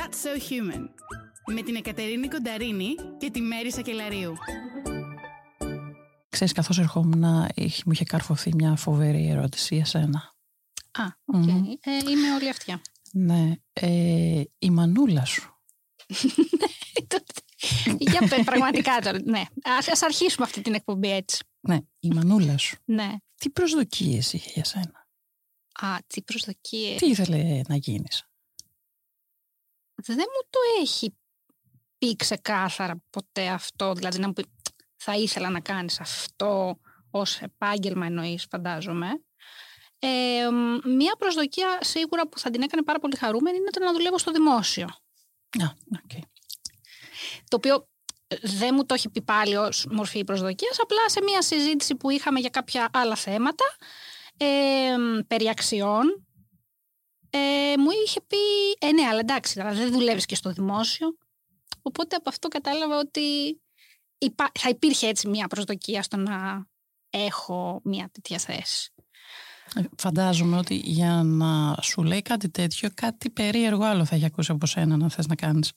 That's So Human με την Εκατερίνη Κονταρίνη και τη Μέρη Σακελαρίου. Ξέρεις, καθώς ερχόμουν, είχε, μου είχε καρφωθεί μια φοβερή ερώτηση για σένα. Α, OK. Okay. Ε, είμαι όλη αυτιά. Ναι. Ε, η μανούλα σου. Για πέ, πραγματικά τώρα. Ναι. Ας, ας αρχίσουμε αυτή την εκπομπή έτσι. Ναι, η μανούλα σου. Ναι. Τι προσδοκίες είχε για σένα; Α, τι προσδοκίες. Τι ήθελε να γίνεις; Δεν μου το έχει πει ξεκάθαρα ποτέ αυτό. Δηλαδή να μου πει θα ήθελα να κάνεις αυτό ως επάγγελμα εννοείς φαντάζομαι. Ε, μία προσδοκία σίγουρα που θα την έκανε πάρα πολύ χαρούμενη είναι το να δουλεύω στο δημόσιο. Α, okay. Το οποίο δεν μου το έχει πει πάλι ως μορφή προσδοκίας, απλά σε μία συζήτηση που είχαμε για κάποια άλλα θέματα ε, περί αξιών, ε, μου είχε πει, ε ναι, αλλά εντάξει, δεν δουλεύεις και στο δημόσιο. Οπότε από αυτό κατάλαβα ότι θα υπήρχε έτσι μία προσδοκία στο να έχω μία τέτοια θέση. Ε, φαντάζομαι ότι για να σου λέει κάτι τέτοιο, κάτι περίεργο άλλο θα έχει ακούσει από σένα να θες να κάνεις.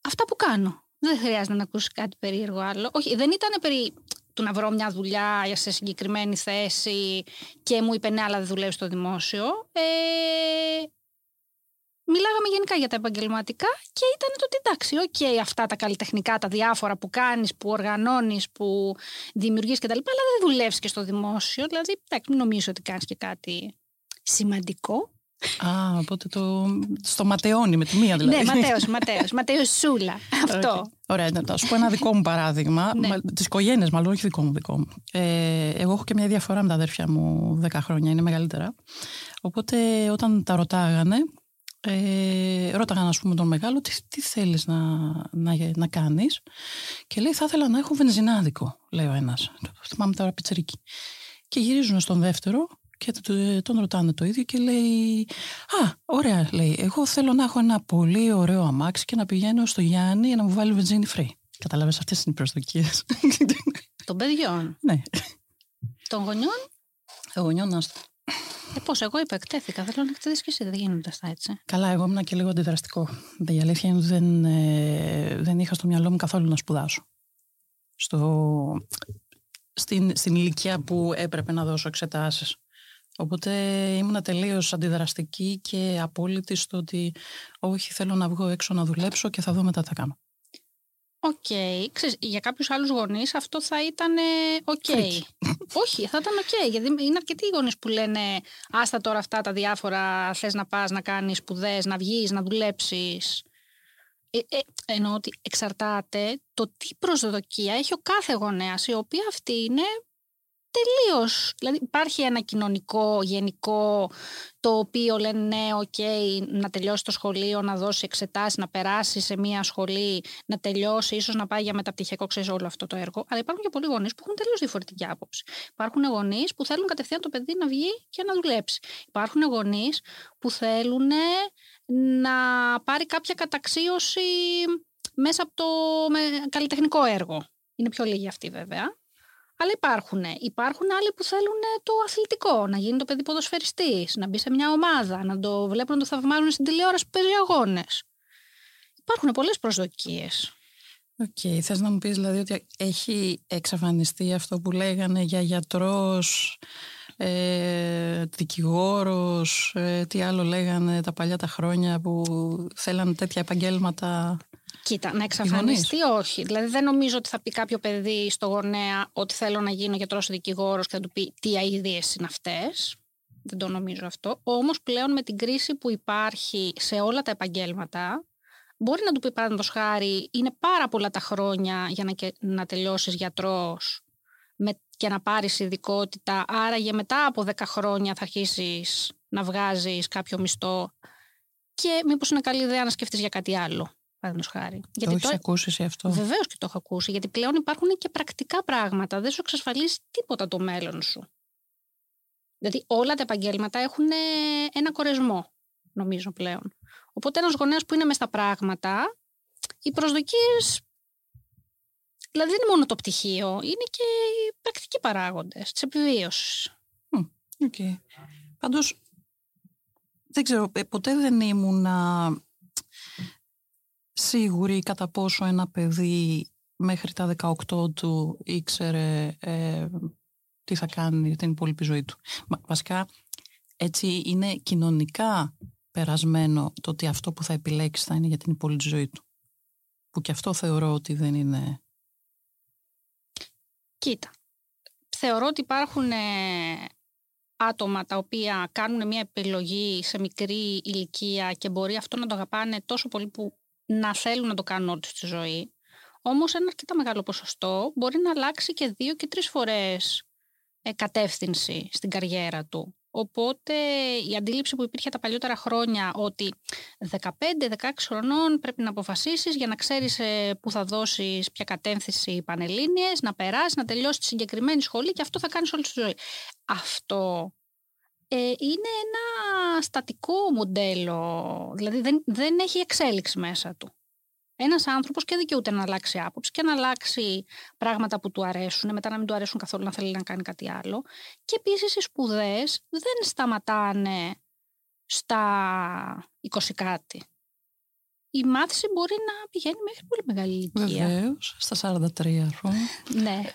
Αυτά που κάνω. Δεν χρειάζεται να ακούσεις κάτι περίεργο άλλο. Όχι, δεν ήταν περί του να βρω μια δουλειά σε συγκεκριμένη θέση και μου είπε ναι, αλλά δεν δουλεύει στο δημόσιο. Ε, μιλάγαμε γενικά για τα επαγγελματικά και ήταν το ότι εντάξει, οκ, αυτά τα καλλιτεχνικά, τα διάφορα που κάνεις, που οργανώνεις, που δημιουργείς κτλ. Αλλά δεν δουλεύεις και στο δημόσιο. Δηλαδή, εντάξει, μην νομίζεις ότι κάνεις και κάτι σημαντικό. Α, οπότε το. στο ματαιώνει με τη μία δηλαδή. ναι, Ματέος, Ματέος. Ματαιωσούλα. Αυτό. Okay. Ωραία, να σου πω ένα δικό μου παράδειγμα. ναι. Τη οικογένεια, μάλλον, όχι δικό μου δικό μου. Ε, εγώ έχω και μια διαφορά με τα αδέρφια μου 10 χρόνια, είναι μεγαλύτερα. Οπότε όταν τα ρωτάγανε, ε, ρώταγαν ας πούμε τον μεγάλο τι, τι θέλεις να, να, να κάνεις; Και λέει θα ήθελα να έχω βενζινάδικο λέει ο ένας θυμάμαι τώρα πιτσερική και γυρίζουν στον δεύτερο και τον ρωτάνε το ίδιο και λέει Α, ωραία, λέει. Εγώ θέλω να έχω ένα πολύ ωραίο αμάξι και να πηγαίνω στο Γιάννη για να μου βάλει βενζίνη free. Κατάλαβες, αυτές είναι οι προσδοκίες. Των παιδιών. Ναι. Των γονιών. Των γονιών, άστο. Ε, πώς, εγώ είπα, εκτέθηκα. Θέλω να εκτεθείς και εσύ, δεν γίνονται αυτά έτσι. Καλά, εγώ ήμουν και λίγο αντιδραστικό. Η αλήθεια είναι ότι δεν, ε, δεν είχα στο μυαλό μου καθόλου να σπουδάσω. Στο, στην, στην ηλικία που έπρεπε να δώσω εξετάσεις. Οπότε ήμουν τελείως αντιδραστική και απόλυτη στο ότι όχι θέλω να βγω έξω να δουλέψω και θα δω μετά τι θα κάνω. OK. Okay. για κάποιους άλλους γονείς αυτό θα ήταν OK. Okay. όχι, θα ήταν OK. Okay, γιατί είναι αρκετοί γονείς που λένε άστα τώρα αυτά τα διάφορα, θες να πας να κάνεις σπουδές, να βγεις, να δουλέψεις. Ε, ε, εννοώ ότι εξαρτάται το τι προσδοκία έχει ο κάθε γονέας, η οποία αυτή είναι τελείως. Δηλαδή υπάρχει ένα κοινωνικό γενικό το οποίο λένε ναι, οκ, να τελειώσει το σχολείο, να δώσει εξετάσεις, να περάσει σε μια σχολή, να τελειώσει, ίσως να πάει για μεταπτυχιακό, ξέρεις όλο αυτό το έργο. Αλλά υπάρχουν και πολλοί γονείς που έχουν τελείως διαφορετική άποψη. Υπάρχουν γονείς που θέλουν κατευθείαν το παιδί να βγει και να δουλέψει. Υπάρχουν γονείς που θέλουν να πάρει κάποια καταξίωση μέσα από το καλλιτεχνικό έργο. Είναι πιο λίγοι αυτοί βέβαια. Αλλά υπάρχουν. Υπάρχουν άλλοι που θέλουν το αθλητικό, να γίνει το παιδί ποδοσφαιριστής, να μπει σε μια ομάδα, να το βλέπουν να το θαυμάζουν στην τηλεόραση που παίζει αγώνες. Υπάρχουν πολλές προσδοκίες. OK, okay. θες να μου πεις δηλαδή ότι έχει εξαφανιστεί αυτό που λέγανε για γιατρός, ε, δικηγόρος, ε, τι άλλο λέγανε τα παλιά τα χρόνια που θέλανε τέτοια επαγγέλματα; Κοίτα, να εξαφανιστεί όχι. Δηλαδή δεν νομίζω ότι θα πει κάποιο παιδί στο γονέα ότι θέλω να γίνω γιατρός δικηγόρος και θα του πει τι αηδίες είναι αυτές. Δεν το νομίζω αυτό. Όμως πλέον με την κρίση που υπάρχει σε όλα τα επαγγέλματα, μπορεί να του πει παραδείγματος χάρη, είναι πάρα πολλά τα χρόνια για να, να τελειώσεις γιατρός και να πάρεις ειδικότητα. Άρα για μετά από 10 χρόνια θα αρχίσεις να βγάζεις κάποιο μισθό. Και μήπως είναι καλή ιδέα να σκεφτείς για κάτι άλλο. Παραδείγματος χάρη. Το έχεις ακούσει αυτό; Βεβαίως και το έχω ακούσει. Γιατί πλέον υπάρχουν και πρακτικά πράγματα. Δεν σου εξασφαλίζει τίποτα το μέλλον σου. Δηλαδή όλα τα επαγγέλματα έχουν ένα κορεσμό, νομίζω πλέον. Οπότε ένας γονέας που είναι μες στα πράγματα, οι προσδοκίες. Δηλαδή δεν είναι μόνο το πτυχίο, είναι και οι πρακτικοί παράγοντες της επιβίωσης. OK. Okay. Πάντως, δεν ξέρω, ε, ποτέ δεν ήμουν σίγουρη κατά πόσο ένα παιδί μέχρι τα 18 του ήξερε ε, τι θα κάνει για την υπόλοιπη ζωή του. Βασικά, έτσι είναι κοινωνικά περασμένο το ότι αυτό που θα επιλέξει θα είναι για την υπόλοιπη ζωή του. Που και αυτό θεωρώ ότι δεν είναι... Κοίτα, θεωρώ ότι υπάρχουν ε, άτομα τα οποία κάνουν μια επιλογή σε μικρή ηλικία και μπορεί αυτό να το αγαπάνε τόσο πολύ που να θέλουν να το κάνουν όλη στη ζωή. Όμως ένα αρκετά μεγάλο ποσοστό μπορεί να αλλάξει και δύο και τρεις φορές ε, κατεύθυνση στην καριέρα του. Οπότε η αντίληψη που υπήρχε τα παλιότερα χρόνια ότι 15-16 χρονών πρέπει να αποφασίσεις για να ξέρεις ε, που θα δώσεις ποια κατεύθυνση πανελλήνιες, να περάσεις, να τελειώσεις τη συγκεκριμένη σχολή και αυτό θα κάνεις όλη τη ζωή. Αυτό ε, είναι ένα στατικό μοντέλο, δηλαδή δεν, δεν έχει εξέλιξη μέσα του. Ένας άνθρωπος και δικαιούται να αλλάξει άποψη και να αλλάξει πράγματα που του αρέσουν, μετά να μην του αρέσουν καθόλου να θέλει να κάνει κάτι άλλο. Και επίσης οι σπουδές δεν σταματάνε στα 20 κάτι. Η μάθηση μπορεί να πηγαίνει μέχρι πολύ μεγάλη ηλικία. Βεβαίως, στα 43 χρόνια. ναι.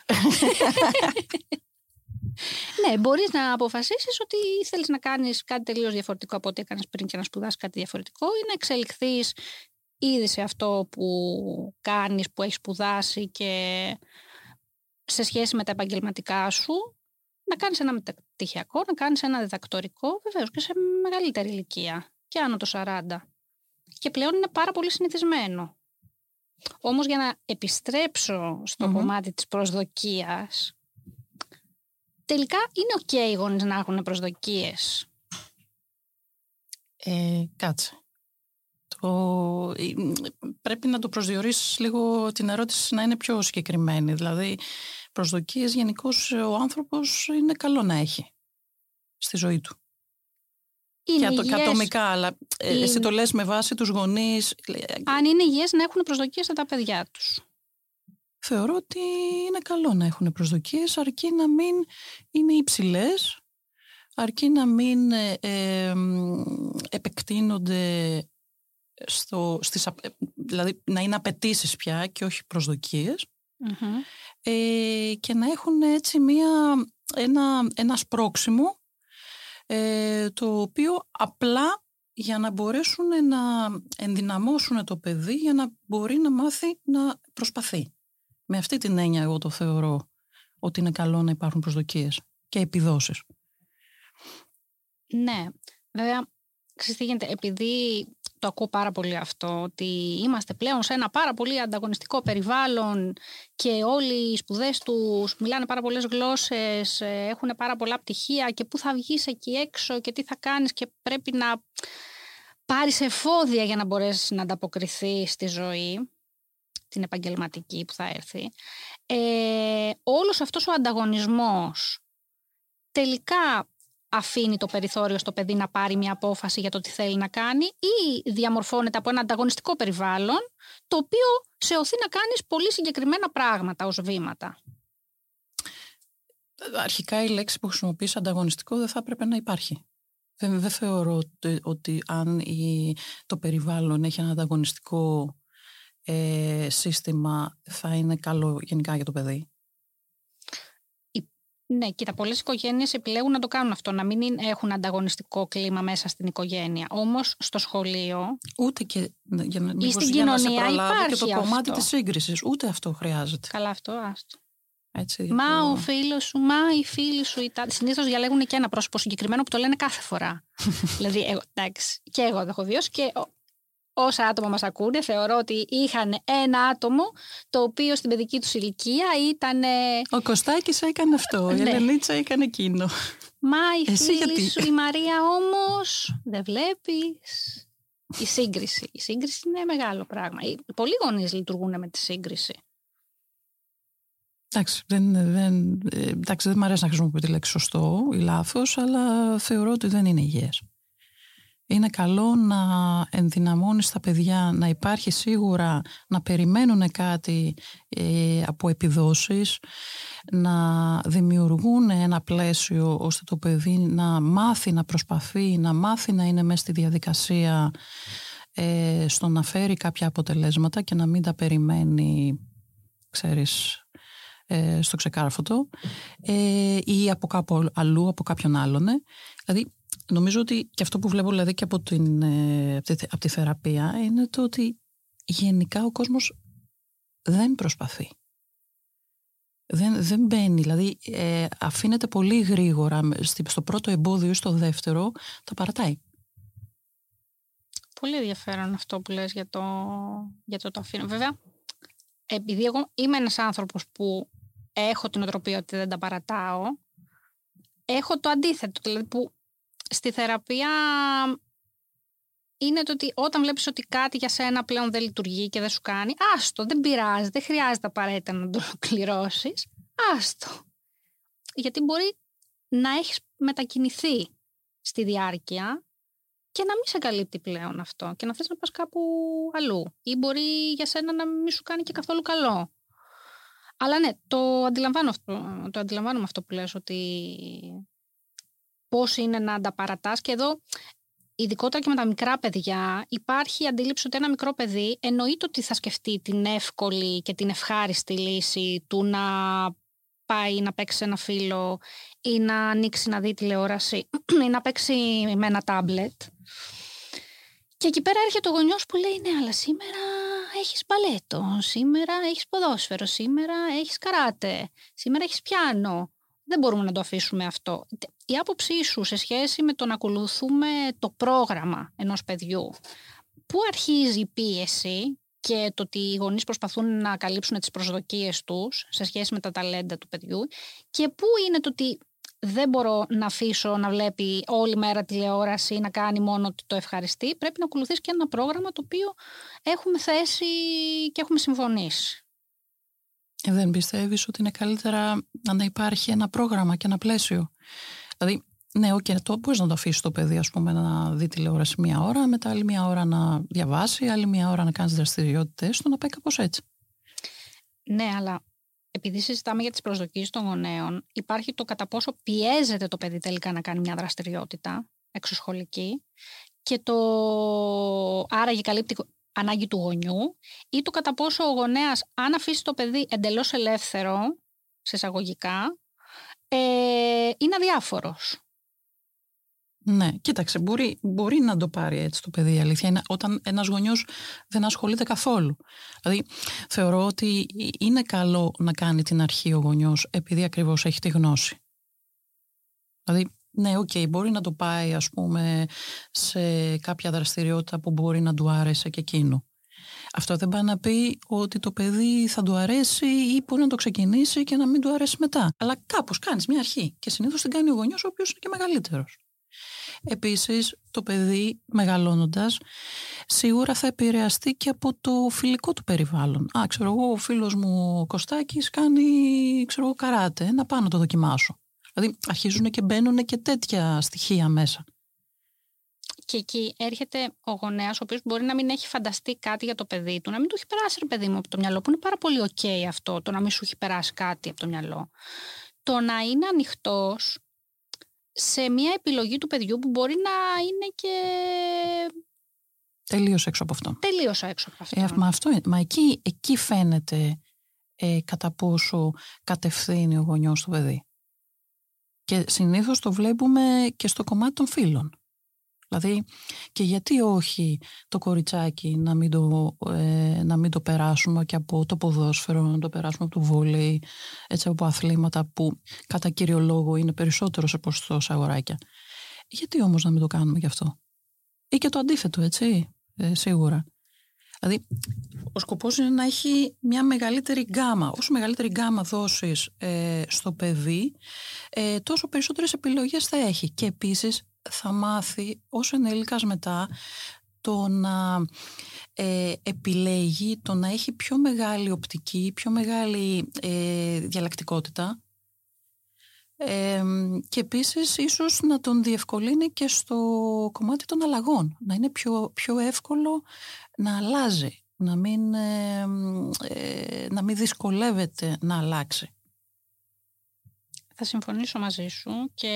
ναι, μπορείς να αποφασίσεις ότι θέλεις να κάνεις κάτι τελείως διαφορετικό από ό,τι έκανες πριν και να σπουδάσεις κάτι διαφορετικό ή να εξελιχθείς ήδη σε αυτό που κάνεις, που έχεις σπουδάσει και σε σχέση με τα επαγγελματικά σου, να κάνεις ένα μεταπτυχιακό, να κάνεις ένα διδακτορικό, βεβαίως και σε μεγαλύτερη ηλικία και άνω των 40. Και πλέον είναι πάρα πολύ συνηθισμένο. Όμως για να επιστρέψω στο κομμάτι της προσδοκίας, τελικά είναι OK okay οι γονείς να έχουν προσδοκίες. Ε, κάτσε το, πρέπει να το προσδιορίσεις λίγο την ερώτηση να είναι πιο συγκεκριμένη. Δηλαδή, προσδοκίες γενικώς ο άνθρωπος είναι καλό να έχει στη ζωή του. Είναι και υγιές. ατομικά, αλλά ε, είναι... εσύ το λες με βάση τους γονείς. Αν είναι υγιές να έχουν προσδοκίες στα τα παιδιά τους. Θεωρώ ότι είναι καλό να έχουν προσδοκίες αρκεί να μην είναι υψηλές αρκεί να μην ε, ε, επεκτείνονται στο, στις, δηλαδή να είναι απαιτήσεις πια και όχι ε, και να έχουν έτσι μία, ένα, ένα σπρόξιμο ε, το οποίο απλά για να μπορέσουν να ενδυναμώσουν το παιδί για να μπορεί να μάθει να προσπαθεί. Με αυτή την έννοια εγώ το θεωρώ ότι είναι καλό να υπάρχουν προσδοκίες και επιδόσεις. Ναι, βέβαια, ξέρετε επειδή το ακούω πάρα πολύ αυτό, ότι είμαστε πλέον σε ένα πάρα πολύ ανταγωνιστικό περιβάλλον και όλοι οι σπουδές τους μιλάνε πάρα πολλές γλώσσες, ε, έχουν πάρα πολλά πτυχία και πού θα βγεις εκεί έξω και τι θα κάνεις και πρέπει να πάρεις εφόδια για να μπορέσεις να ανταποκριθείς στη ζωή, την επαγγελματική που θα έρθει. Ε, όλος αυτός ο ανταγωνισμός τελικά αφήνει το περιθώριο στο παιδί να πάρει μια απόφαση για το τι θέλει να κάνει ή διαμορφώνεται από ένα ανταγωνιστικό περιβάλλον το οποίο σε οθεί να κάνεις πολύ συγκεκριμένα πράγματα ως βήματα. Αρχικά η λέξη που χρησιμοποιείς ανταγωνιστικό δεν θα έπρεπε να υπάρχει. Δεν, δεν θεωρώ ότι, ότι αν η, το περιβάλλον έχει ένα ανταγωνιστικό ε, σύστημα θα είναι καλό γενικά για το παιδί; Ναι, κοίτα, πολλές οικογένειες επιλέγουν να το κάνουν αυτό, να μην έχουν ανταγωνιστικό κλίμα μέσα στην οικογένεια. Όμως στο σχολείο. Ούτε και. Για να, ή στην κοινωνία σε υπάρχει. Και το κομμάτι της σύγκρισης. Ούτε αυτό χρειάζεται. Καλά, αυτό, άστο. Έτσι, μα το... ο φίλος σου, μα η φίλη σου. Συνήθως διαλέγουν και ένα πρόσωπο συγκεκριμένο που το λένε κάθε φορά. δηλαδή, εγώ, εντάξει, και εγώ το έχω βιώσει και όσα άτομα μας ακούνε, θεωρώ ότι είχαν ένα άτομο το οποίο στην παιδική τους ηλικία ήταν... Ο Κωστάκης έκανε αυτό, η ναι. Ελενίτσα έκανε εκείνο. Μα η Εσύ φίλη σου, η Μαρία όμως, δεν βλέπεις... Η σύγκριση. Η σύγκριση είναι μεγάλο πράγμα. Πολλοί γονείς λειτουργούν με τη σύγκριση. Εντάξει, δεν, δεν, ε, εντάξει, δεν μου αρέσει να χρησιμοποιώ τη λέξη σωστό ή λάθος, αλλά θεωρώ ότι δεν είναι υγιές είναι καλό να ενδυναμώνεις τα παιδιά να υπάρχει σίγουρα να περιμένουν κάτι ε, από επιδόσεις να δημιουργούν ένα πλαίσιο ώστε το παιδί να μάθει να προσπαθεί να μάθει να είναι μέσα στη διαδικασία ε, στο να φέρει κάποια αποτελέσματα και να μην τα περιμένει, ξέρεις, ε, στο ξεκάρφωτο ε, ή από κάπου αλλού, από κάποιον άλλον. Ε. Δηλαδή, νομίζω ότι και αυτό που βλέπω δηλαδή και από, την, ε, από, τη, από τη θεραπεία είναι το ότι γενικά ο κόσμος δεν προσπαθεί. Δεν, δεν μπαίνει, δηλαδή ε, αφήνεται πολύ γρήγορα στο πρώτο εμπόδιο ή στο δεύτερο, τα παρατάει. Πολύ ενδιαφέρον αυτό που λες για το, για το, το αφήνω. Βέβαια, επειδή εγώ είμαι ένας άνθρωπος που έχω την οτροπία ότι δεν τα παρατάω, έχω το αντίθετο, δηλαδή που στη θεραπεία είναι το ότι όταν βλέπεις ότι κάτι για σένα πλέον δεν λειτουργεί και δεν σου κάνει, άστο, δεν πειράζει, δεν χρειάζεται απαραίτητα να το ολοκληρώσει. άστο. Γιατί μπορεί να έχεις μετακινηθεί στη διάρκεια και να μην σε καλύπτει πλέον αυτό και να θες να πας κάπου αλλού ή μπορεί για σένα να μην σου κάνει και καθόλου καλό. Αλλά ναι, το αντιλαμβάνω αυτό, το αντιλαμβάνω αυτό που λες ότι πώς είναι να ανταπαρατάς και εδώ ειδικότερα και με τα μικρά παιδιά, υπάρχει η αντίληψη ότι ένα μικρό παιδί εννοείται ότι θα σκεφτεί την εύκολη και την ευχάριστη λύση του να πάει να παίξει ένα φίλο ή να ανοίξει να δει τηλεόραση ή να παίξει με ένα τάμπλετ. Και εκεί πέρα έρχεται ο γονιός που λέει ναι αλλά σήμερα έχεις μπαλέτο, σήμερα έχεις ποδόσφαιρο, σήμερα έχεις καράτε, σήμερα έχεις πιάνο. Δεν μπορούμε να το αφήσουμε αυτό. Η άποψή σου σε σχέση με το να ακολουθούμε το πρόγραμμα ενός παιδιού, πού αρχίζει η πίεση και το ότι οι γονείς προσπαθούν να καλύψουν τις προσδοκίες τους σε σχέση με τα ταλέντα του παιδιού και πού είναι το ότι δεν μπορώ να αφήσω να βλέπει όλη μέρα τηλεόραση να κάνει μόνο ότι το ευχαριστεί. Πρέπει να ακολουθήσει και ένα πρόγραμμα το οποίο έχουμε θέσει και έχουμε συμφωνήσει. Ε, δεν πιστεύεις ότι είναι καλύτερα να υπάρχει ένα πρόγραμμα και ένα πλαίσιο; Δηλαδή, ναι, okay, το μπορείς να το αφήσεις το παιδί, ας πούμε, να δει τηλεόραση μία ώρα, μετά άλλη μία ώρα να διαβάσει, άλλη μία ώρα να κάνεις δραστηριότητες του, να πάει κάπως έτσι. Ναι, αλλά επειδή συζητάμε για τις προσδοκίες των γονέων, υπάρχει το κατά πόσο πιέζεται το παιδί τελικά να κάνει μια δραστηριότητα εξωσχολική και το άραγε καλύπτει ανάγκη του γονιού ή το κατά πόσο ο γονέας αν αφήσει το παιδί εντελώς ελεύθερο, σε εισαγωγικά, ε, είναι αδιάφορος. Ναι, κοίταξε, μπορεί, μπορεί να το πάρει έτσι το παιδί. Η αλήθεια είναι όταν ένας γονιός δεν ασχολείται καθόλου. Δηλαδή, θεωρώ ότι είναι καλό να κάνει την αρχή ο γονιός επειδή ακριβώς έχει τη γνώση. Δηλαδή, ναι, OK, okay, μπορεί να το πάει ας πούμε σε κάποια δραστηριότητα που μπορεί να του άρεσε και εκείνο. Αυτό δεν πάει να πει ότι το παιδί θα του αρέσει ή μπορεί να το ξεκινήσει και να μην του αρέσει μετά. Αλλά κάπως κάνεις μια αρχή και συνήθως την κάνει ο γονιός ο οποίος είναι και μεγαλύτερος. Επίσης, το παιδί μεγαλώνοντας σίγουρα θα επηρεαστεί και από το φιλικό του περιβάλλον. Α, ξέρω εγώ, ο φίλος μου ο Κωστάκης κάνει, ξέρω εγώ, καράτε, να πάω να το δοκιμάσω. Δηλαδή αρχίζουν και μπαίνουν και τέτοια στοιχεία μέσα. Και εκεί έρχεται ο γονέας, ο οποίος μπορεί να μην έχει φανταστεί κάτι για το παιδί του, να μην του έχει περάσει ρε παιδί μου από το μυαλό, που είναι πάρα πολύ OK αυτό, το να μην σου έχει περάσει κάτι από το μυαλό. Το να είναι ανοιχτός σε μια επιλογή του παιδιού που μπορεί να είναι και. Τελείως έξω από αυτό. Τελείως έξω από αυτό. Ε, μα, αυτό μα εκεί, εκεί φαίνεται ε, κατά πόσο κατευθύνει ο γονιός το παιδί. Και συνήθως το βλέπουμε και στο κομμάτι των φίλων. Δηλαδή, και γιατί όχι το κοριτσάκι να μην το, ε, να μην το περάσουμε και από το ποδόσφαιρο, να το περάσουμε από το βόλεϊ, έτσι από αθλήματα που κατά κύριο λόγο είναι περισσότερο σε ποσοστό σε αγοράκια. Γιατί όμως να μην το κάνουμε γι' αυτό; Ή και το αντίθετο, έτσι, ε, σίγουρα. Δηλαδή, ο σκοπός είναι να έχει μια μεγαλύτερη γκάμα. Όσο μεγαλύτερη γκάμα δώσεις ε, στο παιδί, ε, τόσο περισσότερες επιλογές θα έχει. Και επίσης θα μάθει όσο ενήλικας μετά το να ε, επιλέγει, το να έχει πιο μεγάλη οπτική, πιο μεγάλη ε, διαλλακτικότητα και επίσης ίσως να τον διευκολύνει και στο κομμάτι των αλλαγών. Να είναι πιο, πιο εύκολο να αλλάζει, να μην, ε, να μην δυσκολεύεται να αλλάξει. Θα συμφωνήσω μαζί σου και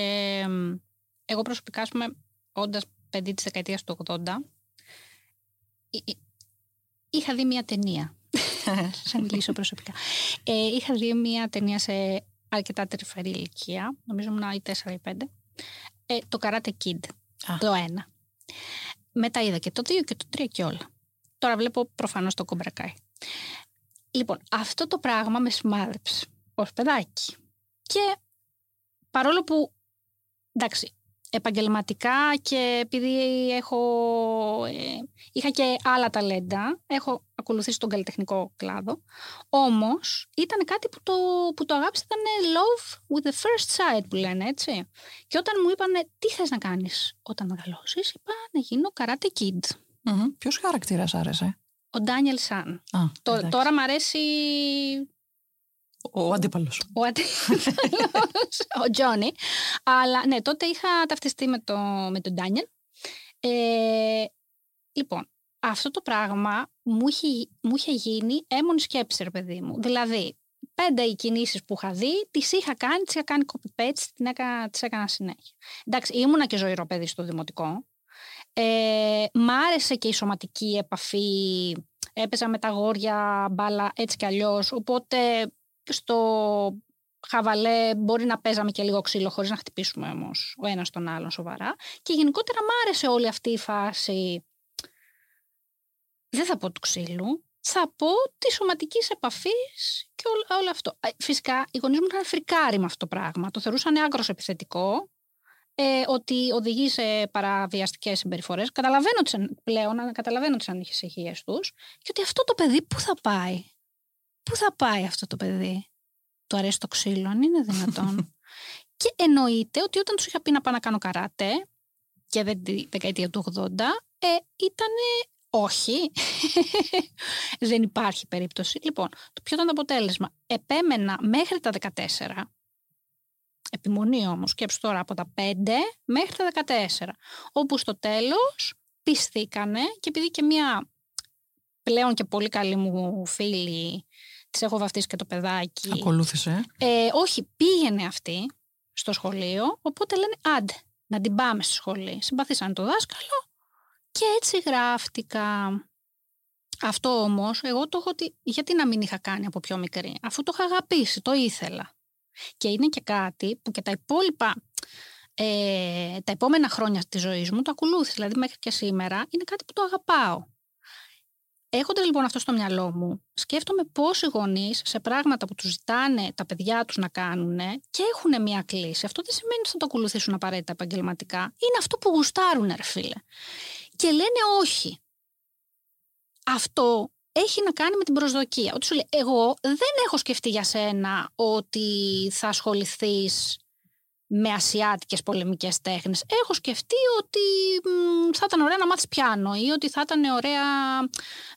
εγώ προσωπικά, ας πούμε, όντας παιδί της δεκαετίας του 80, είχα δει μια ταινία. Θα μιλήσω προσωπικά. Ε, είχα δει μια ταινία σε αρκετά τρυφερή ηλικία, νομίζω ήμουν ή 4 ή 5. Ε, το Karate Kid, το 1. Μετά είδα και το 2 και το 3 και όλα. Τώρα βλέπω προφανώς το Cobra Λοιπόν, αυτό το πράγμα με σημάδεψε ως παιδάκι. Και παρόλο που, εντάξει, επαγγελματικά και επειδή έχω, ε, είχα και άλλα ταλέντα, έχω ακολουθήσει τον καλλιτεχνικό κλάδο, όμως ήταν κάτι που το, που το αγάπησα, ήταν love with the first sight που λένε έτσι. Και όταν μου είπαν τι θες να κάνεις όταν μεγαλώσεις, είπα να γίνω karate kid. Mm-hmm. Ποιος χαρακτήρας άρεσε; Ο Ντάνιελ Σαν. τώρα μ' αρέσει ο αντίπαλος. Ο ο Τζόνι. Αλλά ναι, τότε είχα ταυτιστεί με, το, με τον Ντάνιελ. Ε, λοιπόν, αυτό το πράγμα μου είχε, μου είχε γίνει έμονη σκέψη, ρε παιδί μου. Δηλαδή, πέντε οι κινήσεις που είχα δει, τις είχα κάνει, τις είχα κάνει copy-paste, τις έκανα συνέχεια. Εντάξει, ήμουνα και ζωηρό παιδί στο δημοτικό. Ε, μ' άρεσε και η σωματική επαφή. Έπαιζα με τα γόρια μπάλα έτσι κι αλλιώς. Οπότε στο χαβαλέ μπορεί να παίζαμε και λίγο ξύλο χωρίς να χτυπήσουμε όμως ο ένας τον άλλον σοβαρά. Και γενικότερα μ' άρεσε όλη αυτή η φάση, δεν θα πω του ξύλου, θα πω της σωματικής επαφής και όλο, όλο αυτό. Φυσικά, οι γονείς μου ήταν φρικάροι με αυτό το πράγμα. Το θεωρούσαν άκρο επιθετικό, ε, ότι οδηγεί σε παραβιαστικές συμπεριφορές. Καταλαβαίνω τις, πλέον, καταλαβαίνω τις ανησυχίες τους και ότι αυτό το παιδί πού θα πάει. Πού θα πάει αυτό το παιδί; Του αρέσει το ξύλο, αν είναι δυνατόν. και εννοείται ότι όταν τους είχα πει να πάω να κάνω καράτε και δεν τη δεκαετία του 80, ε, ήταν όχι. δεν υπάρχει περίπτωση. Λοιπόν, το ποιο ήταν το αποτέλεσμα. Επέμενα μέχρι τα 14, επιμονή όμως, σκέψου τώρα από τα 5 μέχρι τα 14, όπου στο τέλος πιστήκανε και επειδή και μια πλέον και πολύ καλή μου φίλη Τη έχω βαφτίσει και το παιδάκι. Ακολούθησε. Ε, όχι, πήγαινε αυτή στο σχολείο, οπότε λένε άντε να την πάμε στη σχολή. Συμπαθήσαν το δάσκαλο και έτσι γράφτηκα. Αυτό όμως, εγώ το έχω ότι γιατί να μην είχα κάνει από πιο μικρή, αφού το είχα αγαπήσει, το ήθελα. Και είναι και κάτι που και τα υπόλοιπα, ε, τα επόμενα χρόνια της ζωής μου το ακολούθησε, δηλαδή μέχρι και σήμερα, είναι κάτι που το αγαπάω. Έχοντα λοιπόν αυτό στο μυαλό μου, σκέφτομαι πόσοι γονείς σε πράγματα που τους ζητάνε τα παιδιά τους να κάνουν και έχουν μια κλίση. Αυτό δεν σημαίνει ότι θα το ακολουθήσουν απαραίτητα επαγγελματικά. Είναι αυτό που γουστάρουν, ρε φίλε. Και λένε όχι. Αυτό έχει να κάνει με την προσδοκία. Ότι σου λέει, εγώ δεν έχω σκεφτεί για σένα ότι θα ασχοληθείς με ασιάτικες πολεμικές τέχνες. Έχω σκεφτεί ότι θα ήταν ωραία να μάθεις πιάνο ή ότι θα ήταν ωραία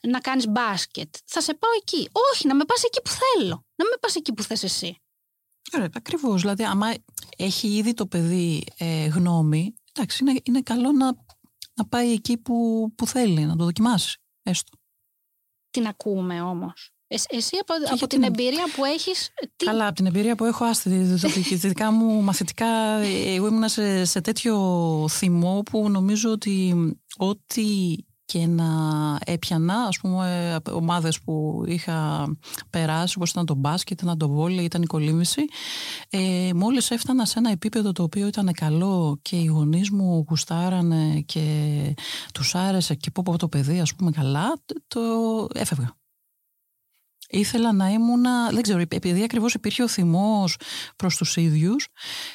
να κάνεις μπάσκετ. Θα σε πάω εκεί. Όχι, να με πας εκεί που θέλω. Να με πας εκεί που θες εσύ. Ωραία, ακριβώς. Δηλαδή, άμα έχει ήδη το παιδί ε, γνώμη, εντάξει, είναι, είναι καλό να, να πάει εκεί που, που θέλει, να το δοκιμάσεις. Έστω. Την ακούμε όμως εσύ από, από την εμπειρία που έχεις... Τι... Καλά, από την εμπειρία που έχω άστη, δικά μου μαθητικά, εγώ ήμουν σε, σε τέτοιο θυμό που νομίζω ότι ό,τι και να έπιανα, ας πούμε, ομάδες που είχα περάσει, όπως ήταν το μπάσκετ, ήταν το βόλιο, ήταν η κολύμβηση, ε, μόλις έφτανα σε ένα επίπεδο το οποίο ήταν καλό και οι γονείς μου γουστάρανε και τους άρεσε και πω πω το παιδί, ας πούμε, καλά, το έφευγα. Ήθελα να ήμουν, δεν ξέρω, επειδή ακριβώς υπήρχε ο θυμός προς τους ίδιους,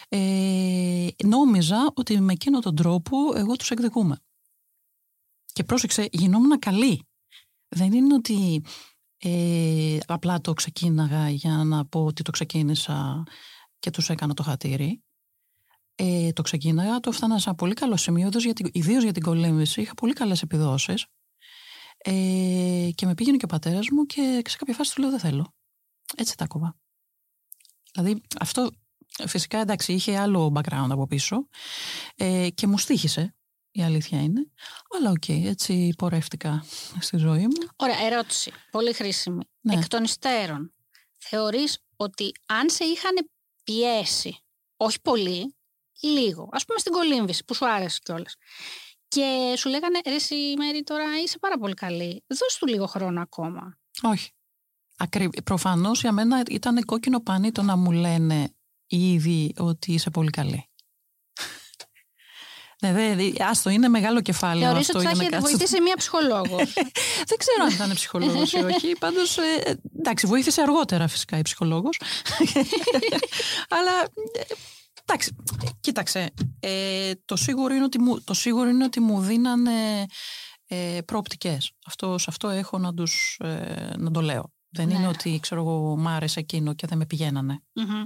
ε, νόμιζα ότι με εκείνον τον τρόπο εγώ τους εκδικούμε. Και πρόσεξε, γινόμουν καλή. Δεν είναι ότι ε, απλά το ξεκίναγα για να πω ότι το ξεκίνησα και τους έκανα το χατήρι. Ε, το ξεκίναγα, το έφτανα σε πολύ καλό σημείο, ιδίως για την κολύμβηση, είχα πολύ καλές επιδόσεις. Ε, και με πήγαινε και ο πατέρας μου και σε κάποια φάση του λέω: Δεν θέλω. Έτσι τα κόβα. Δηλαδή αυτό φυσικά εντάξει είχε άλλο background από πίσω ε, και μου στοίχισε. Η αλήθεια είναι. Αλλά OK, okay, έτσι πορεύτηκα στη ζωή μου. Ωραία, ερώτηση. Πολύ χρήσιμη. Ναι. Εκ των υστέρων, θεωρείς ότι αν σε είχαν πιέσει, όχι πολύ, λίγο, ας πούμε στην κολύμβηση που σου άρεσε κιόλας. Και σου λέγανε ρε εσύ Μέρη τώρα είσαι πάρα πολύ καλή. Δώσ' του λίγο χρόνο ακόμα. Όχι. Ακρι... Προφανώς για μένα ήταν κόκκινο πανί το να μου λένε ήδη ότι είσαι πολύ καλή. Ναι, δε, άστο, είναι μεγάλο κεφάλαιο Θεωρείς αυτό ότι θα για να έχει κάτσω. βοηθήσει μία ψυχολόγος; Δεν ξέρω αν ήταν ψυχολόγος ή όχι. Πάντως, ε, εντάξει, βοήθησε αργότερα φυσικά η ψυχολόγος. Αλλά, ε, εντάξει, κοίταξε. Ε, το, σίγουρο είναι ότι μου, το σίγουρο είναι ότι μου δίνανε ε, προοπτικές. Αυτό, σε αυτό έχω να, τους, ε, να το λέω. Δεν Ναι. είναι ότι, ξέρω εγώ, μ' άρεσε εκείνο και δεν με πηγαίνανε. Μμμ.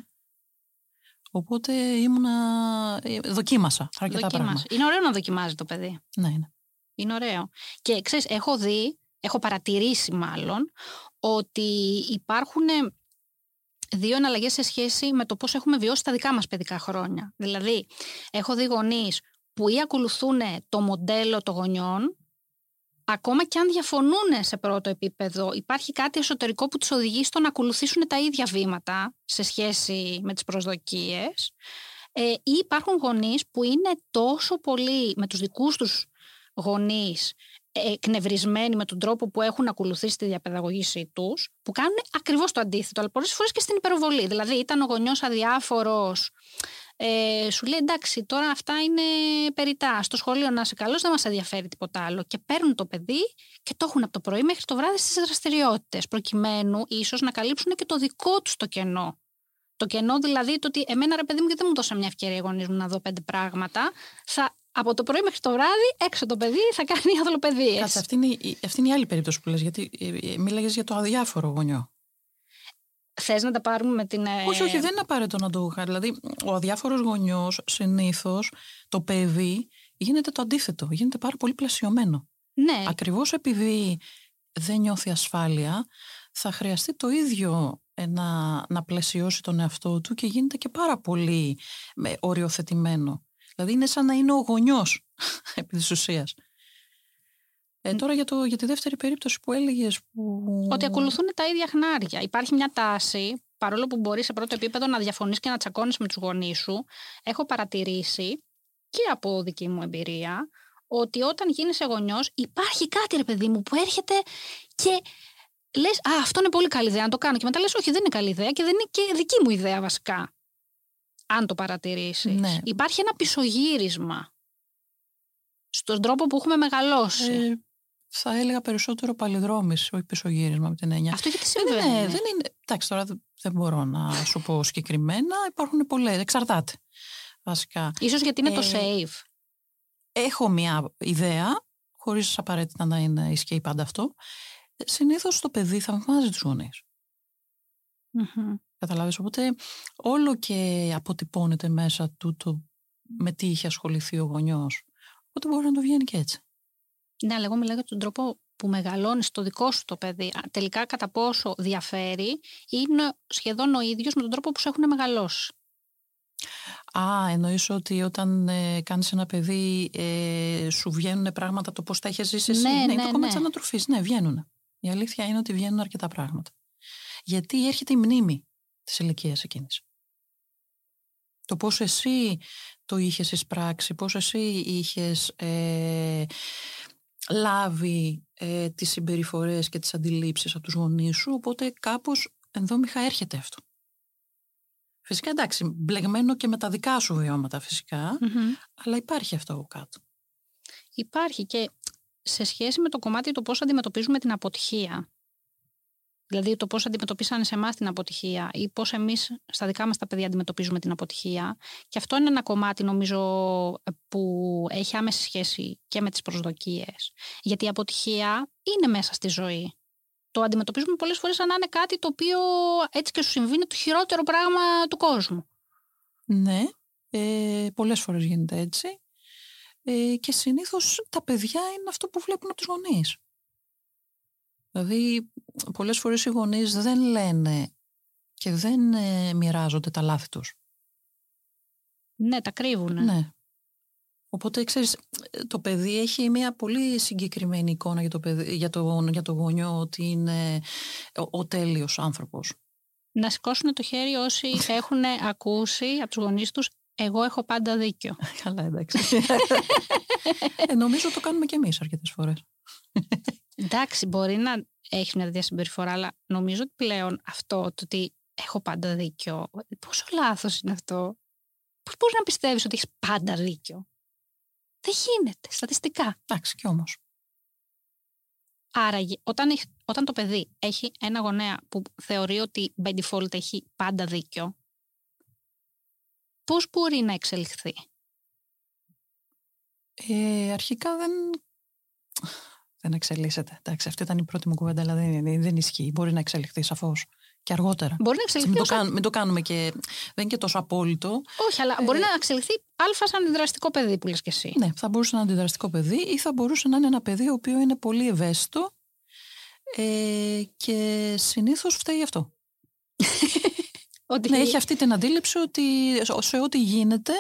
Οπότε ήμουνα, ε, δοκίμασα αρκετά Δοκίμασες. πράγματα. Είναι ωραίο να δοκιμάζει το παιδί. Ναι, ναι. Είναι ωραίο. Και ξέρεις, έχω δει, έχω παρατηρήσει μάλλον, ότι υπάρχουν ε, δύο εναλλαγές σε σχέση με το πώς έχουμε βιώσει τα δικά μας παιδικά χρόνια. Δηλαδή, έχω δει γονείς που ή ακολουθούν το μοντέλο των γονιών, ακόμα και αν διαφωνούν σε πρώτο επίπεδο, υπάρχει κάτι εσωτερικό που τους οδηγεί στο να ακολουθήσουν τα ίδια βήματα σε σχέση με τις προσδοκίες. Ε, ή υπάρχουν γονείς που είναι τόσο πολύ με τους δικούς τους γονείς ε, εκνευρισμένοι με τον τρόπο που έχουν ακολουθήσει τη διαπαιδαγωγήσή τους, που κάνουν ακριβώς το αντίθετο, αλλά πολλές φορές και στην υπερβολή. Δηλαδή ήταν ο γονιός αδιάφορος, ε, σου λέει εντάξει τώρα αυτά είναι περιτά, στο σχολείο να είσαι καλός δεν μας ενδιαφέρει τίποτα άλλο και παίρνουν το παιδί και το έχουν από το πρωί μέχρι το βράδυ στις δραστηριότητες προκειμένου ίσως να καλύψουν και το δικό τους το κενό. Το κενό δηλαδή το ότι εμένα ρε παιδί μου γιατί δεν μου δώσα μια ευκαιρία οι γονείς μου να δω πέντε πράγματα θα από το πρωί μέχρι το βράδυ έξω το παιδί θα κάνει αθλοπαιδείες. Κάτσε, αυτή είναι, η- αυτή είναι η άλλη περίπτωση που λες, γιατί ε, ε, μίλαγες για το αδιάφορο γονιό. Θες να τα πάρουμε με την... ε, Όχι, όχι, δεν είναι απαραίτητο να το είχα. Δηλαδή, ο αδιάφορος γονιός συνήθως το παιδί γίνεται το αντίθετο. Γίνεται πάρα πολύ πλαισιωμένο. Ναι, Ακριβώς επειδή δεν νιώθει ασφάλεια, θα χρειαστεί το ίδιο ε, να, να πλαισιώσει τον εαυτό του και γίνεται και πάρα πολύ με, οριοθετημένο. Δηλαδή είναι σαν να είναι ο γονιός επί της ουσίας. Ε, τώρα για, το, για τη δεύτερη περίπτωση που έλεγες που... ότι ακολουθούν τα ίδια χνάρια. Υπάρχει μια τάση, παρόλο που μπορεί σε πρώτο επίπεδο να διαφωνείς και να τσακώνεις με τους γονείς σου, έχω παρατηρήσει και από δική μου εμπειρία, ότι όταν γίνεσαι γονιός υπάρχει κάτι ρε παιδί μου που έρχεται και λες «Α, αυτό είναι πολύ καλή ιδέα να το κάνω» και μετά λες «Όχι, δεν είναι καλή ιδέα και δεν είναι και δική μου ιδέα βασικά». Αν το παρατηρήσεις. Ναι. Υπάρχει ένα πισωγύρισμα στον τρόπο που έχουμε μεγαλώσει. Ε, θα έλεγα περισσότερο παλιδρόμηση, όχι πισωγύρισμα με την έννοια. Αυτό γιατί Δεν συμβαίνει. είναι, δεν είναι. Εντάξει, τώρα δεν- δεν μπορώ να σου πω συγκεκριμένα. Υπάρχουν πολλές. Εξαρτάται. Βασικά. Ίσως γιατί είναι το Ε, safe. Έχω μια ιδέα, χωρίς απαραίτητα να είναι ισχύει πάντα αυτό. Συνήθως το παιδί θαυμάζει τους γονείς. Μμμ. Καταλάβεις, οπότε όλο και αποτυπώνεται μέσα του το με τι είχε ασχοληθεί ο γονιός. Οπότε μπορεί να το βγαίνει και έτσι. Ναι, αλλά εγώ μιλάω για τον τρόπο που μεγαλώνεις το δικό σου το παιδί. Α, Τελικά, κατά πόσο διαφέρει, είναι σχεδόν ο ίδιος με τον τρόπο που σου έχουν μεγαλώσει. Α, εννοείς ότι όταν ε, κάνεις ένα παιδί ε, σου βγαίνουν πράγματα το πώς τα έχεις ζήσει εσύ; Ναι, είναι ναι, το κομμάτι ναι. της ανατροφής. Ναι, βγαίνουν. Η αλήθεια είναι ότι βγαίνουν αρκετά πράγματα. Γιατί έρχεται η μνήμη της ηλικίας εκείνης. Το πώς εσύ το είχες εισπράξει, πώς εσύ είχες ε, λάβει ε, τις συμπεριφορές και τις αντιλήψεις από τους γονείς σου, οπότε κάπως ενδόμηχα έρχεται αυτό. Φυσικά εντάξει, μπλεγμένο και με τα δικά σου βιώματα φυσικά, αλλά υπάρχει αυτό από κάτω. Υπάρχει και σε σχέση με το κομμάτι το πώς αντιμετωπίζουμε την αποτυχία. Δηλαδή το πώς αντιμετωπίσανε σε εμάς την αποτυχία ή πώς εμείς στα δικά μας τα παιδιά αντιμετωπίζουμε την αποτυχία. Και αυτό είναι ένα κομμάτι νομίζω που έχει άμεση σχέση και με τις προσδοκίες. Γιατί η αποτυχία είναι μέσα στη ζωή. Το αντιμετωπίζουμε πολλές φορές σαν να είναι κάτι το οποίο έτσι και σου συμβεί είναι το χειρότερο πράγμα του κόσμου. Ναι, ε, πολλές φορές γίνεται έτσι. Ε, και συνήθως τα παιδιά είναι αυτό που βλέπουν από τους γονείς. Δηλαδή, πολλές φορές οι γονείς δεν λένε και δεν ε, μοιράζονται τα λάθη τους. Ναι, τα κρύβουν. Ναι. Οπότε, ξέρεις, το παιδί έχει μια πολύ συγκεκριμένη εικόνα για το, παιδί, για το, για το γονιό ότι είναι ο, ο τέλειος άνθρωπος. Να σηκώσουν το χέρι όσοι έχουν ακούσει από τους γονείς τους Εγώ έχω πάντα δίκιο. Καλά, εντάξει. ε, νομίζω το κάνουμε και εμείς αρκετές φορές. Εντάξει, μπορεί να έχει μια τέτοια συμπεριφορά, αλλά νομίζω ότι πλέον αυτό το ότι έχω πάντα δίκιο. Πόσο λάθος είναι αυτό. Πώς μπορείς να πιστεύεις ότι έχεις πάντα δίκιο; Δεν γίνεται, στατιστικά. Εντάξει, κι όμως. Άρα, όταν, όταν το παιδί έχει ένα γονέα που θεωρεί ότι by default έχει πάντα δίκιο, πώς μπορεί να εξελιχθεί; Ε, αρχικά δεν, δεν εξελίσσεται. Εντάξει, αυτή ήταν η πρώτη μου κουβέντα, αλλά δεν, δεν ισχύει. Μπορεί να εξελιχθεί σαφώς και αργότερα. Μπορεί να εξελιχθεί. Μην, το, κάνουμε, μην το κάνουμε και. Δεν είναι και τόσο απόλυτο. Όχι, αλλά ε, μπορεί να εξελιχθεί αλφα σαν αντιδραστικό παιδί που λες και εσύ. Ναι, θα μπορούσε να είναι αντιδραστικό παιδί ή θα μπορούσε να είναι ένα παιδί ο οποίο είναι πολύ ευαίσθητο ε, και συνήθως φταίει αυτό. ότι... Ναι, έχει αυτή την αντίληψη ότι σε ό,τι γίνεται,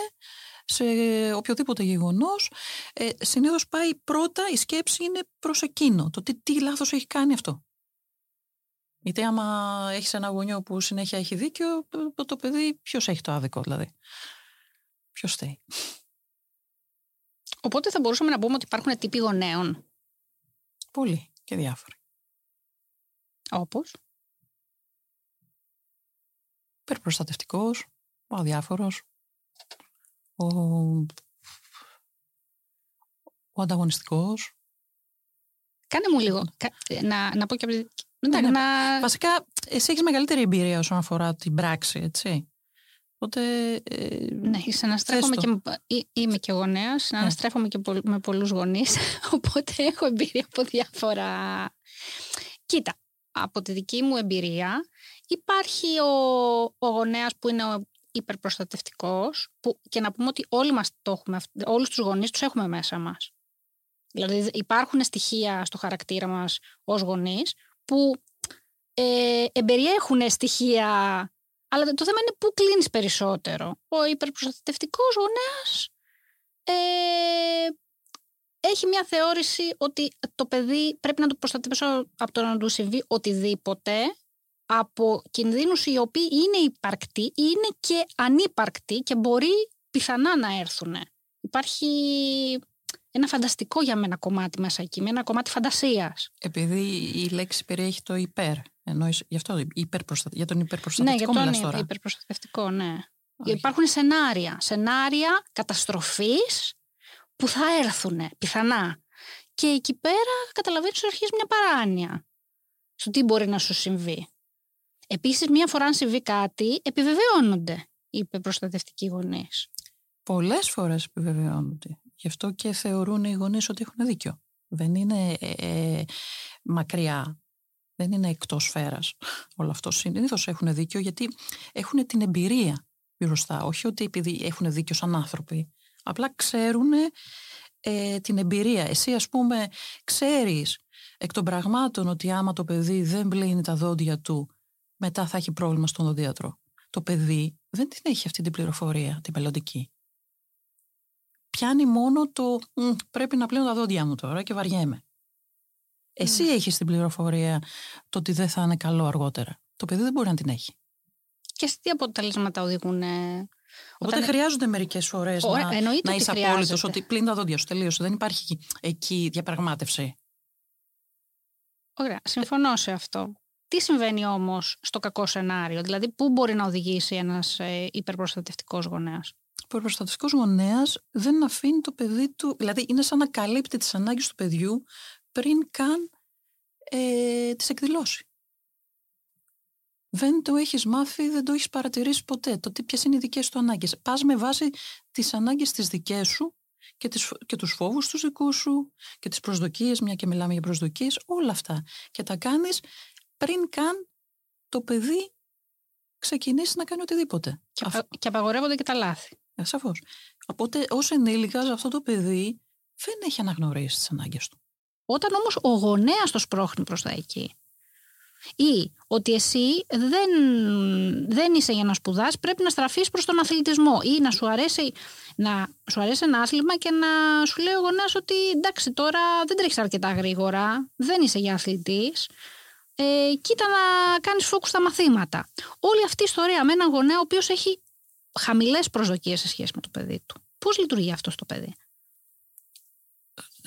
σε οποιοδήποτε γεγονός, ε, συνήθως πάει πρώτα, η σκέψη είναι προς εκείνο, το τι, τι λάθος έχει κάνει αυτό. Γιατί άμα έχεις ένα γονιό που συνέχεια έχει δίκιο, το παιδί ποιος έχει το άδικο δηλαδή. Ποιος θέλει. Οπότε θα μπορούσαμε να πούμε ότι υπάρχουν τύποι γονέων. Πολλοί και διάφοροι. Όπως; υπερπροστατευτικός, ο αδιάφορος, ο, ο ανταγωνιστικός. Κάνε μου λίγο, να, να πω και από ναι, ναι. Να... Βασικά, εσύ έχεις μεγαλύτερη εμπειρία όσον αφορά την πράξη, έτσι. Οπότε, ε, ναι, συναστρέφομαι και, είμαι και γονέα, ναι. συναστρέφομαι και με πολλούς γονείς, οπότε έχω εμπειρία από διάφορα... Κοίτα, από τη δική μου εμπειρία, Υπάρχει ο, ο γονέας που είναι ο υπερπροστατευτικός που, και να πούμε ότι όλοι μας το έχουμε, όλους τους γονείς τους έχουμε μέσα μας. Δηλαδή υπάρχουν στοιχεία στο χαρακτήρα μας ως γονείς που ε, εμπεριέχουν στοιχεία αλλά το θέμα είναι πού κλείνεις περισσότερο. Ο υπερπροστατευτικός γονέας ε, έχει μια θεώρηση ότι το παιδί πρέπει να το προστατεύσω από το να του συμβεί οτιδήποτε από κινδύνους οι οποίοι είναι υπαρκτοί ή είναι και ανύπαρκτοι και μπορεί πιθανά να έρθουν. Υπάρχει ένα φανταστικό για μένα κομμάτι μέσα εκεί, με ένα κομμάτι φαντασίας. Επειδή η λέξη περιέχει το υπέρ, ενώ γι' αυτό υπερπροστα... για τον υπερπροστατευτικό Ναι, για τον υπερπροστατευτικό, ναι. Όχι. Υπάρχουν σενάρια, σενάρια καταστροφής που θα έρθουν πιθανά. Και εκεί πέρα καταλαβαίνεις ότι αρχίζει μια παράνοια στο τι μπορεί να σου συμβεί. Επίσης, μία φορά αν συμβεί κάτι, επιβεβαιώνονται οι υπερπροστατευτικοί γονείς. Πολλές φορές επιβεβαιώνονται. Γι' αυτό και θεωρούν οι γονείς ότι έχουν δίκιο. Δεν είναι ε, ε μακριά. Δεν είναι εκτός σφαίρας όλο αυτό. Συνήθως έχουν δίκιο γιατί έχουν την εμπειρία μπροστά. Όχι ότι επειδή έχουν δίκιο σαν άνθρωποι. Απλά ξέρουν ε, την εμπειρία. Εσύ, ας πούμε, ξέρεις εκ των πραγμάτων ότι άμα το παιδί δεν πλύνει τα δόντια του μετά θα έχει πρόβλημα στον οδοντίατρο. Το παιδί δεν την έχει αυτή την πληροφορία, την μελλοντική. Πιάνει μόνο το πρέπει να πλύνω τα δόντια μου τώρα και βαριέμαι. Εσύ mm. έχεις την πληροφορία το ότι δεν θα είναι καλό αργότερα. Το παιδί δεν μπορεί να την έχει. Και σε τι αποτελέσματα οδηγούν. Οπότε όταν... χρειάζονται μερικές φορές να, να είσαι απόλυτος ότι πλύνει τα δόντια σου τελείωσε. Δεν υπάρχει εκεί διαπραγμάτευση. Ωραία, συμφωνώ σε αυτό. Τι συμβαίνει όμως στο κακό σενάριο, δηλαδή πού μπορεί να οδηγήσει ένας ε, υπερπροστατευτικός γονέας; Ο υπερπροστατευτικός γονέας δεν αφήνει το παιδί του, δηλαδή είναι σαν να καλύπτει τις ανάγκες του παιδιού πριν καν ε, τις εκδηλώσει. Δεν το έχεις μάθει, δεν το έχεις παρατηρήσει ποτέ. Το τι ποιες είναι οι δικές του ανάγκες. Πας με βάση τις ανάγκες τις δικές σου και, τις, και τους φόβους τους δικούς σου και τις προσδοκίες, μια και μιλάμε για προσδοκίες, όλα αυτά. Και τα κάνεις πριν καν το παιδί ξεκινήσει να κάνει οτιδήποτε. Και, και απαγορεύονται και τα λάθη. Ε, Σαφώς. Οπότε, ως ενήλικας, αυτό το παιδί δεν έχει αναγνωρίσει τις ανάγκες του. Όταν όμως ο γονέας το σπρώχνει προς τα εκεί, ή ότι εσύ δεν, δεν είσαι για να σπουδάς, πρέπει να στραφείς προς τον αθλητισμό ή να σου αρέσει, να σου αρέσει ένα άθλημα και να σου λέει ο γονέας ότι εντάξει τώρα δεν τρέχεις αρκετά γρήγορα, δεν είσαι για αθλητής, ε, κοίτα να κάνεις φόκους στα μαθήματα. Όλη αυτή η ιστορία με έναν γονέα ο οποίος έχει χαμηλές προσδοκίες σε σχέση με το παιδί του. Πώς λειτουργεί αυτό στο παιδί;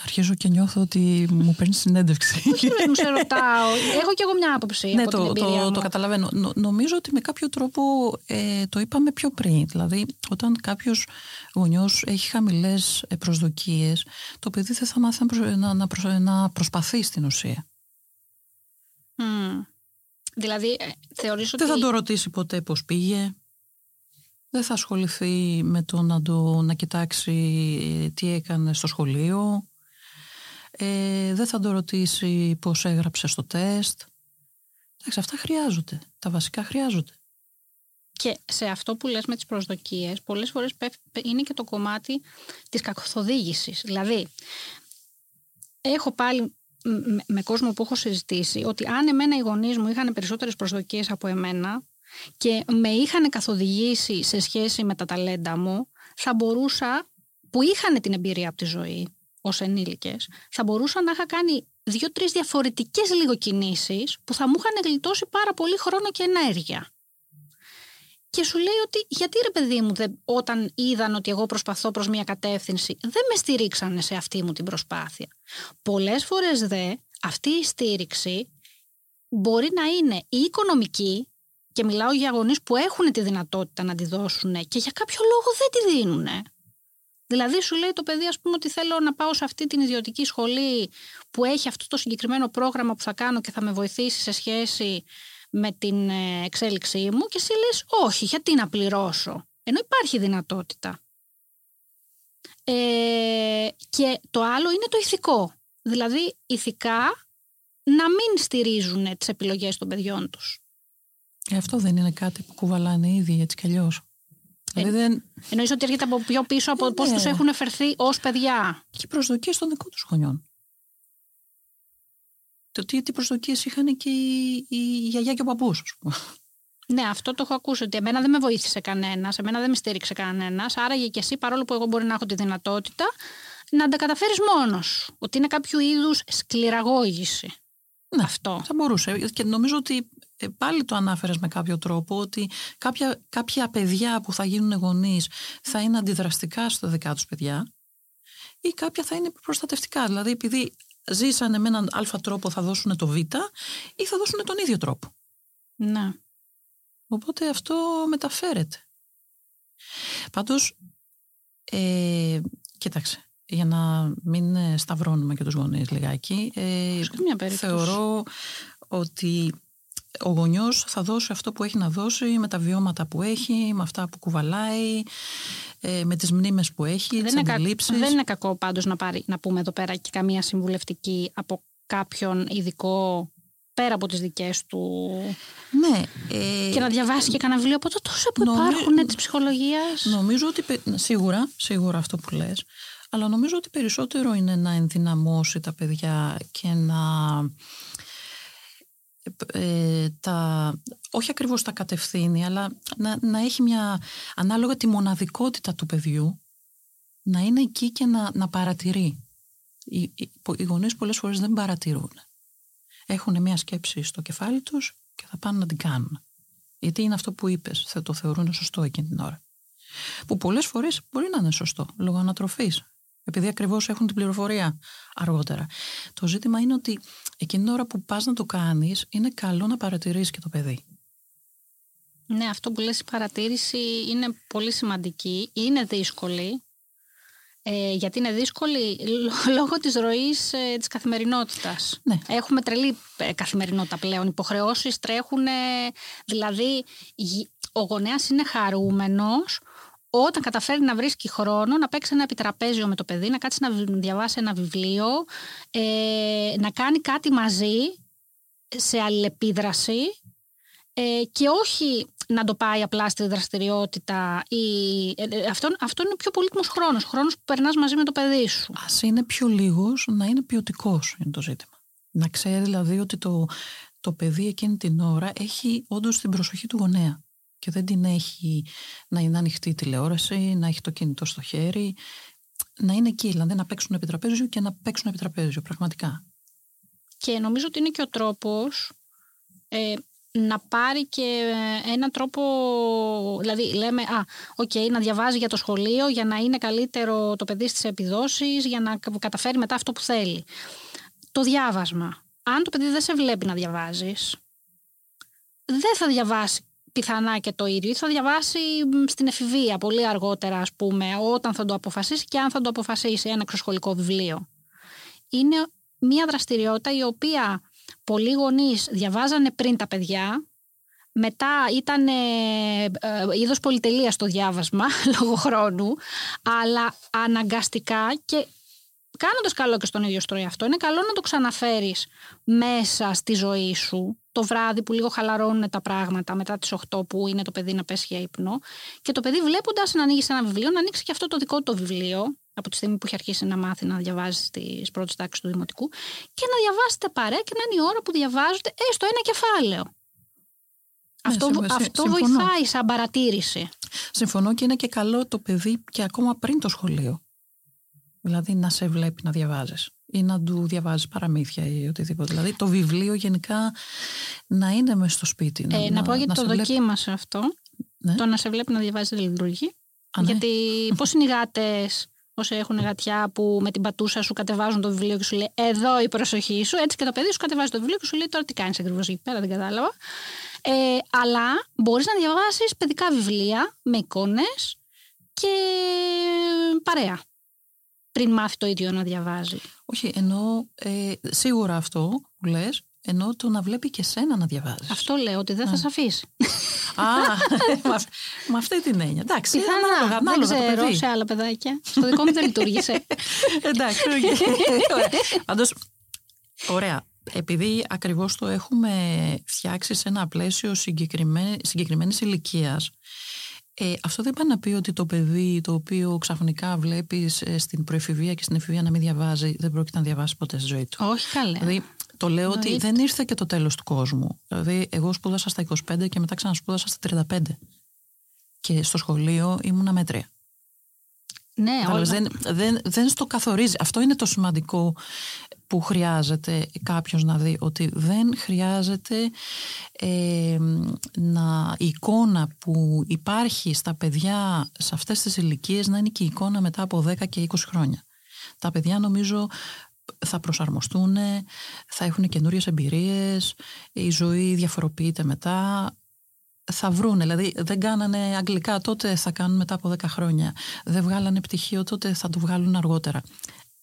Αρχίζω και νιώθω ότι μου παίρνει συνέντευξη. Όχι, δεν μου σε ρωτάω. Έχω κι εγώ μια άποψη. ναι, από το, την το, το καταλαβαίνω. νομίζω ότι με κάποιο τρόπο ε, το είπαμε πιο πριν. Δηλαδή, όταν κάποιος γονιός έχει χαμηλές ε, προσδοκίες, το παιδί δεν θα μάθει να, να, να προσπαθεί στην ουσία. Mm. Δηλαδή, ε, θεωρείς ότι... Δεν θα το ρωτήσει ποτέ πώς πήγε. Δεν θα ασχοληθεί με το να, το, να κοιτάξει ε, τι έκανε στο σχολείο. Ε, δεν θα το ρωτήσει πώς έγραψε στο τεστ. Εντάξει, αυτά χρειάζονται. Τα βασικά χρειάζονται. Και σε αυτό που λες με τις προσδοκίες, πολλές φορές είναι και το κομμάτι της κακοθοδήγησης. Δηλαδή, έχω πάλι με, κόσμο που έχω συζητήσει ότι αν εμένα οι γονείς μου είχαν περισσότερες προσδοκίες από εμένα και με είχαν καθοδηγήσει σε σχέση με τα ταλέντα μου, θα μπορούσα, που είχαν την εμπειρία από τη ζωή ως ενήλικες, θα μπορούσα να είχα κάνει δύο-τρεις διαφορετικές λίγο κινήσεις που θα μου είχαν γλιτώσει πάρα πολύ χρόνο και ενέργεια και σου λέει ότι γιατί ρε παιδί μου όταν είδαν ότι εγώ προσπαθώ προς μια κατεύθυνση δεν με στηρίξανε σε αυτή μου την προσπάθεια. Πολλές φορές δε αυτή η στήριξη μπορεί να είναι η οικονομική και μιλάω για γονείς που έχουν τη δυνατότητα να τη δώσουν και για κάποιο λόγο δεν τη δίνουν. Δηλαδή σου λέει το παιδί ας πούμε ότι θέλω να πάω σε αυτή την ιδιωτική σχολή που έχει αυτό το συγκεκριμένο πρόγραμμα που θα κάνω και θα με βοηθήσει σε σχέση με την ε, εξέλιξή μου και εσύ λες όχι, γιατί να πληρώσω; Ενώ υπάρχει δυνατότητα. Ε, και το άλλο είναι το ηθικό. Δηλαδή ηθικά να μην στηρίζουν τις επιλογές των παιδιών τους. Ε, αυτό δεν είναι κάτι που κουβαλάνε ήδη έτσι κι αλλιώς. Ε, δηλαδή δεν... Εννοείς ότι έρχεται από πιο πίσω από ε, πώς ναι. τους έχουν φερθεί ως παιδιά. Και οι προσδοκίες των δικών τους γονιών το τι, τι προσδοκίες είχαν και η, η γιαγιά και ο παππούς, Ναι, αυτό το έχω ακούσει. Ότι εμένα δεν με βοήθησε κανένας, εμένα δεν με στήριξε κανένας. Άραγε και εσύ, παρόλο που εγώ μπορεί να έχω τη δυνατότητα, να τα καταφέρεις μόνος Ότι είναι κάποιο είδους σκληραγώγηση. Ναι, αυτό. Θα μπορούσε. Και νομίζω ότι ε, πάλι το ανάφερες με κάποιο τρόπο ότι κάποια, κάποια παιδιά που θα γίνουν γονείς θα είναι αντιδραστικά στα δικά τους παιδιά ή κάποια θα είναι προστατευτικά. Δηλαδή επειδή ζήσανε με έναν αλφα τρόπο θα δώσουν το β ή θα δώσουν τον ίδιο τρόπο. Ναι. Οπότε αυτό μεταφέρεται. Πάντως, ε, κοίταξε, για να μην σταυρώνουμε και τους γονείς λιγάκι, ε, θεωρώ ότι ο γονιός θα δώσει αυτό που έχει να δώσει με τα βιώματα που έχει, με αυτά που κουβαλάει, ε, με τις μνήμες που έχει, δεν τις είναι Δεν είναι κακό πάντως να, πάρει, να πούμε εδώ πέρα και καμία συμβουλευτική από κάποιον ειδικό πέρα από τις δικές του ναι, ε, και να διαβάσει και κανένα βιβλίο από το τόσο που νομι... υπάρχουν της ψυχολογίας. νομίζω ότι σίγουρα, σίγουρα αυτό που λες αλλά νομίζω ότι περισσότερο είναι να ενδυναμώσει τα παιδιά και να ε, τα, όχι ακριβώς τα κατευθύνει, αλλά να, να έχει μια ανάλογα τη μοναδικότητα του παιδιού, να είναι εκεί και να, να παρατηρεί. Οι, οι, οι γονείς πολλές φορές δεν παρατηρούν. Έχουν μια σκέψη στο κεφάλι τους και θα πάνε να την κάνουν. Γιατί είναι αυτό που είπες, θα το θεωρούν σωστό εκείνη την ώρα. Που πολλές φορές μπορεί να είναι σωστό, λόγω ανατροφής, επειδή ακριβώς έχουν την πληροφορία αργότερα. Το ζήτημα είναι ότι εκείνη την ώρα που πας να το κάνεις, είναι καλό να παρατηρήσεις και το παιδί. Ναι, αυτό που λες η παρατήρηση είναι πολύ σημαντική. Είναι δύσκολη, ε, γιατί είναι δύσκολη; Λόγω της ροής ε, της καθημερινότητας. Ναι. Έχουμε τρελή ε, καθημερινότητα πλέον. Υποχρεώσεις τρέχουν, δηλαδή ο γονέας είναι χαρούμενος όταν καταφέρει να βρίσκει χρόνο να παίξει ένα επιτραπέζιο με το παιδί, να κάτσει να διαβάσει ένα βιβλίο, ε, να κάνει κάτι μαζί σε αλληλεπίδραση ε, και όχι να το πάει απλά στη δραστηριότητα. Ή, ε, ε, αυτό, αυτό είναι ο πιο πολύτιμος χρόνος, χρόνος που περνάς μαζί με το παιδί σου. Ας είναι πιο λίγος, να είναι ποιοτικός είναι το ζήτημα. Να ξέρει δηλαδή ότι το, το παιδί εκείνη την ώρα έχει όντως την προσοχή του γονέα και δεν την έχει να είναι ανοιχτή η τηλεόραση, να έχει το κινητό στο χέρι, να είναι εκεί, δηλαδή να παίξουν επιτραπέζιο και να παίξουν επιτραπέζιο, πραγματικά. Και νομίζω ότι είναι και ο τρόπος, ε, να πάρει και ένα τρόπο, δηλαδή λέμε, α, οκ, να διαβάζει για το σχολείο, για να είναι καλύτερο το παιδί στις επιδόσεις, για να καταφέρει μετά αυτό που θέλει. Το διάβασμα. Αν το παιδί δεν σε βλέπει να διαβάζεις, δεν θα διαβάσει πιθανά και το ίδιο. Ή θα διαβάσει στην εφηβεία πολύ αργότερα ας πούμε όταν θα το αποφασίσει και αν θα το αποφασίσει ένα εξωσχολικό βιβλίο. Είναι μια δραστηριότητα η οποία πολλοί γονείς διαβάζανε πριν τα παιδιά. Μετά ήταν ε, ε, είδος πολυτελείας στο διάβασμα λόγω χρόνου. Αλλά αναγκαστικά και κάνοντας καλό και στον ίδιο στρώη αυτό, είναι καλό να το ξαναφέρεις μέσα στη ζωή σου το βράδυ που λίγο χαλαρώνουν τα πράγματα μετά τις 8 που είναι το παιδί να πέσει για ύπνο. Και το παιδί βλέποντας να ανοίγεις ένα βιβλίο, να ανοίξει και αυτό το δικό του βιβλίο, από τη στιγμή που έχει αρχίσει να μάθει να διαβάζει στι πρώτες τάξεις του Δημοτικού, και να διαβάσετε παρέα και να είναι η ώρα που διαβάζετε έστω ένα κεφάλαιο. Ναι, αυτό, αυτό βοηθάει σαν παρατήρηση. Συμφωνώ και είναι και καλό το παιδί και ακόμα πριν το σχολείο. Δηλαδή να σε βλέπει να διαβάζεις ή να του διαβάζει παραμύθια ή οτιδήποτε. Δηλαδή το βιβλίο γενικά να είναι μέσα στο σπίτι. Ε, να, να, πω γιατί το δοκίμασα αυτό. Ναι. Το να σε βλέπει να διαβάζει δεν λειτουργεί. Ναι. Γιατί πώς είναι οι γάτες όσοι έχουν γατιά που με την πατούσα σου κατεβάζουν το βιβλίο και σου λέει Εδώ η προσοχή σου. Έτσι και το παιδί σου κατεβάζει το βιβλίο και σου λέει Τώρα τι κάνεις ακριβώς εκεί πέρα, δεν κατάλαβα. Ε, αλλά μπορείς να διαβάσεις παιδικά βιβλία με εικόνες και παρέα πριν μάθει το ίδιο να διαβάζει. Όχι, ενώ ε, σίγουρα αυτό που λες, ενώ το να βλέπει και σένα να διαβάζεις. Αυτό λέω, ότι δεν θα σε αφήσει. Α, με αυτή την έννοια. Εντάξει, Πιθανά, δεν ξέρω σε άλλα παιδάκια. Στο δικό μου δεν λειτουργήσε. Εντάξει, Πάντως, ωραία. Επειδή ακριβώς το έχουμε φτιάξει σε ένα πλαίσιο συγκεκριμένης ηλικίας, ε, αυτό δεν πάει να πει ότι το παιδί το οποίο ξαφνικά βλέπεις ε, στην προεφηβεία και στην εφηβεία να μην διαβάζει, δεν πρόκειται να διαβάσει ποτέ στη ζωή του. Όχι καλά. Δηλαδή, το λέω ότι δεν ήρθε και το τέλος του κόσμου. Δηλαδή, εγώ σπούδασα στα 25 και μετά ξανασπούδασα στα 35. Και στο σχολείο ήμουν μέτρια. Ναι, όλα... δεν, δεν, δεν στο καθορίζει. Αυτό είναι το σημαντικό που χρειάζεται κάποιος να δει ότι δεν χρειάζεται ε, να, η εικόνα που υπάρχει στα παιδιά σε αυτές τις ηλικίες να είναι και η εικόνα μετά από 10 και 20 χρόνια. Τα παιδιά νομίζω θα προσαρμοστούν, θα έχουν καινούριες εμπειρίες, η ζωή διαφοροποιείται μετά, θα βρούνε. Δηλαδή δεν κάνανε αγγλικά τότε θα κάνουν μετά από 10 χρόνια. Δεν βγάλανε πτυχίο τότε θα το βγάλουν αργότερα.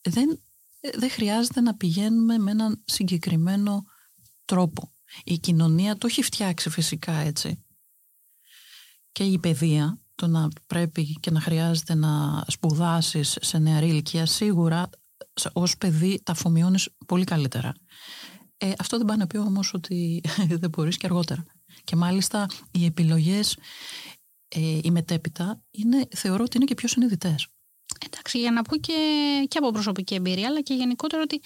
Δεν δεν χρειάζεται να πηγαίνουμε με έναν συγκεκριμένο τρόπο. Η κοινωνία το έχει φτιάξει φυσικά έτσι. Και η παιδεία, το να πρέπει και να χρειάζεται να σπουδάσεις σε νεαρή ηλικία, σίγουρα ως παιδί τα αφομοιώνεις πολύ καλύτερα. Ε, αυτό δεν πάει να πει όμως ότι δεν μπορείς και αργότερα. Και μάλιστα οι επιλογές, ε, οι μετέπειτα, είναι, θεωρώ ότι είναι και πιο συνειδητές. Εντάξει, για να πω και, και από προσωπική εμπειρία, αλλά και γενικότερα ότι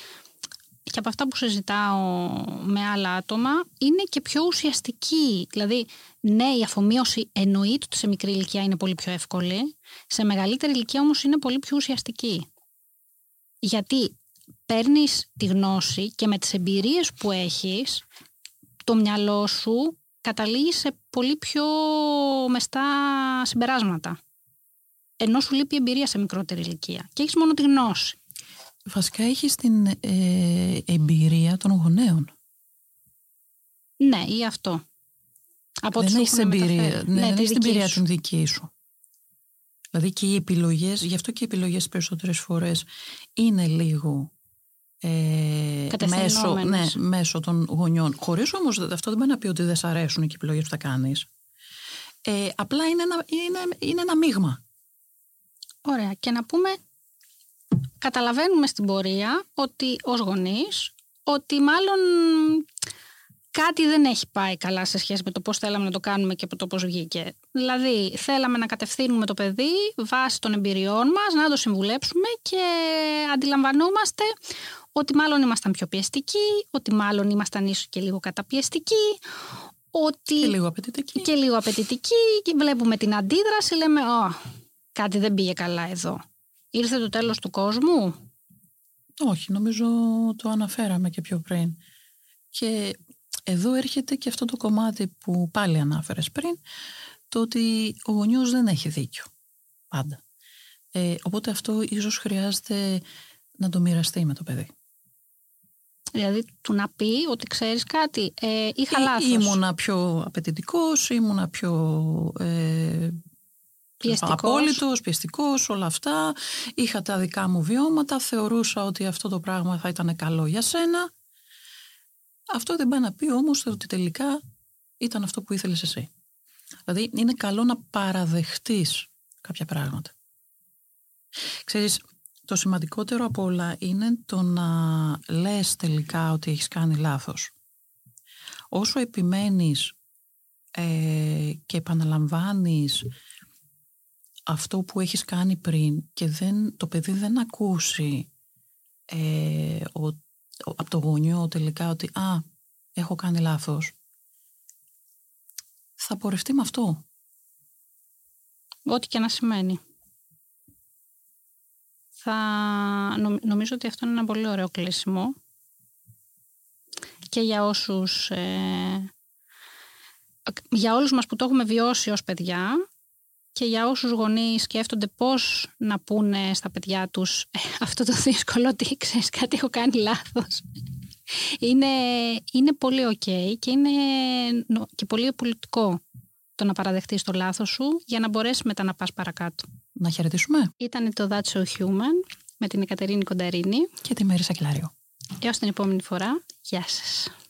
και από αυτά που συζητάω με άλλα άτομα, είναι και πιο ουσιαστική. Δηλαδή, ναι, η αφομοίωση εννοείται ότι σε μικρή ηλικία είναι πολύ πιο εύκολη, σε μεγαλύτερη ηλικία όμως είναι πολύ πιο ουσιαστική. Γιατί παίρνεις τη γνώση και με τις εμπειρίες που έχεις, το μυαλό σου καταλήγει σε πολύ πιο μεστά συμπεράσματα ενώ σου λείπει η εμπειρία σε μικρότερη ηλικία και έχεις μόνο τη γνώση. Βασικά έχεις την ε, εμπειρία των γονέων. Ναι, ή αυτό. Από δεν έχεις εμπειρία, ναι, ναι, δεν την εμπειρία την δική σου. Δηλαδή και οι επιλογές, γι' αυτό και οι επιλογές περισσότερες φορές είναι λίγο ε, μέσω, ναι, μέσω των γονιών. Χωρίς όμως αυτό δεν μπορεί να πει ότι δεν σ' αρέσουν και οι επιλογές που θα κάνεις. Ε, απλά είναι ένα, είναι, είναι ένα μείγμα. Ωραία. Και να πούμε, καταλαβαίνουμε στην πορεία ότι ως γονείς, ότι μάλλον κάτι δεν έχει πάει καλά σε σχέση με το πώς θέλαμε να το κάνουμε και το πώς βγήκε. Δηλαδή, θέλαμε να κατευθύνουμε το παιδί βάσει των εμπειριών μας, να το συμβουλέψουμε και αντιλαμβανόμαστε ότι μάλλον ήμασταν πιο πιεστικοί, ότι μάλλον ήμασταν ίσως και λίγο καταπιεστικοί, ότι... Και λίγο απαιτητικοί. Και λίγο απαιτητικοί και βλέπουμε την αντίδραση, λέμε, κάτι δεν πήγε καλά εδώ. Ήρθε το τέλος του κόσμου; Όχι, νομίζω το αναφέραμε και πιο πριν. Και εδώ έρχεται και αυτό το κομμάτι που πάλι ανάφερες πριν, το ότι ο γονιός δεν έχει δίκιο πάντα. Ε, οπότε αυτό ίσως χρειάζεται να το μοιραστεί με το παιδί. Δηλαδή του να πει ότι ξέρεις κάτι, ε, είχα Ή, λάθος. Ήμουνα πιο απαιτητικός, ήμουνα πιο ε, πιεστικός. απόλυτος, πιεστικός, όλα αυτά. Είχα τα δικά μου βιώματα, θεωρούσα ότι αυτό το πράγμα θα ήταν καλό για σένα. Αυτό δεν πάει να πει όμως ότι τελικά ήταν αυτό που ήθελες εσύ. Δηλαδή είναι καλό να παραδεχτείς κάποια πράγματα. Ξέρεις, το σημαντικότερο από όλα είναι το να λες τελικά ότι έχεις κάνει λάθος. Όσο επιμένεις ε, και επαναλαμβάνεις αυτό που έχεις κάνει πριν και δεν, το παιδί δεν ακούσει ε, ο, από το γονιό τελικά ότι «Α, έχω κάνει λάθος», θα πορευτεί με αυτό. Ό,τι και να σημαίνει. Θα, νομίζω ότι αυτό είναι ένα πολύ ωραίο κλείσιμο και για όσους ε, για όλους μας που το έχουμε βιώσει ως παιδιά και για όσους γονείς σκέφτονται πώς να πούνε στα παιδιά τους «Ε, αυτό το δύσκολο ότι ξέρεις κάτι έχω κάνει λάθος είναι, είναι πολύ ok και είναι και πολύ πολιτικό το να παραδεχτείς το λάθος σου για να μπορέσεις μετά να πας παρακάτω. Να χαιρετήσουμε. Ήταν το That's So Human με την Εκατερίνη Κονταρίνη και τη Μέρη Σακελάριο. Έως την επόμενη φορά. Γεια σας.